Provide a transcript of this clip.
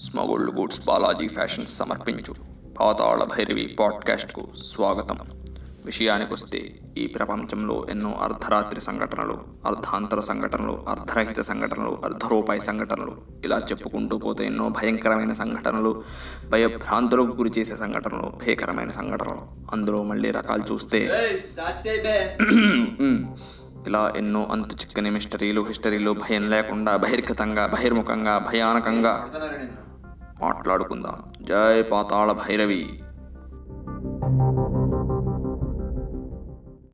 Smuggled goods Balaji fashions సమర్పించు. పాతాళ భైరవి పాడ్కాస్ట్కు స్వాగతం. విషయానికొస్తే ఈ ప్రపంచంలో ఎన్నో అర్ధరాత్రి సంఘటనలు అర్ధాంతర సంఘటనలు అర్ధరహిత సంఘటనలు అర్ధరూపాయి సంఘటనలు ఇలా చెప్పుకుంటూ పోతే ఎన్నో భయంకరమైన సంఘటనలు భయభ్రాంతులకు గురి చేసే సంఘటనలు భయకరమైన సంఘటనలు. అందులో మళ్ళీ రకాలు చూస్తే. ఇలా ఎన్నో అంతు చిక్కని మిస్టరీలు హిస్టరీలు భయం లేకుండా బహిర్గతంగా బహిర్ముఖంగా భయానకంగా మాట్లాడుకుందాం. జై పాతాళ భైరవి.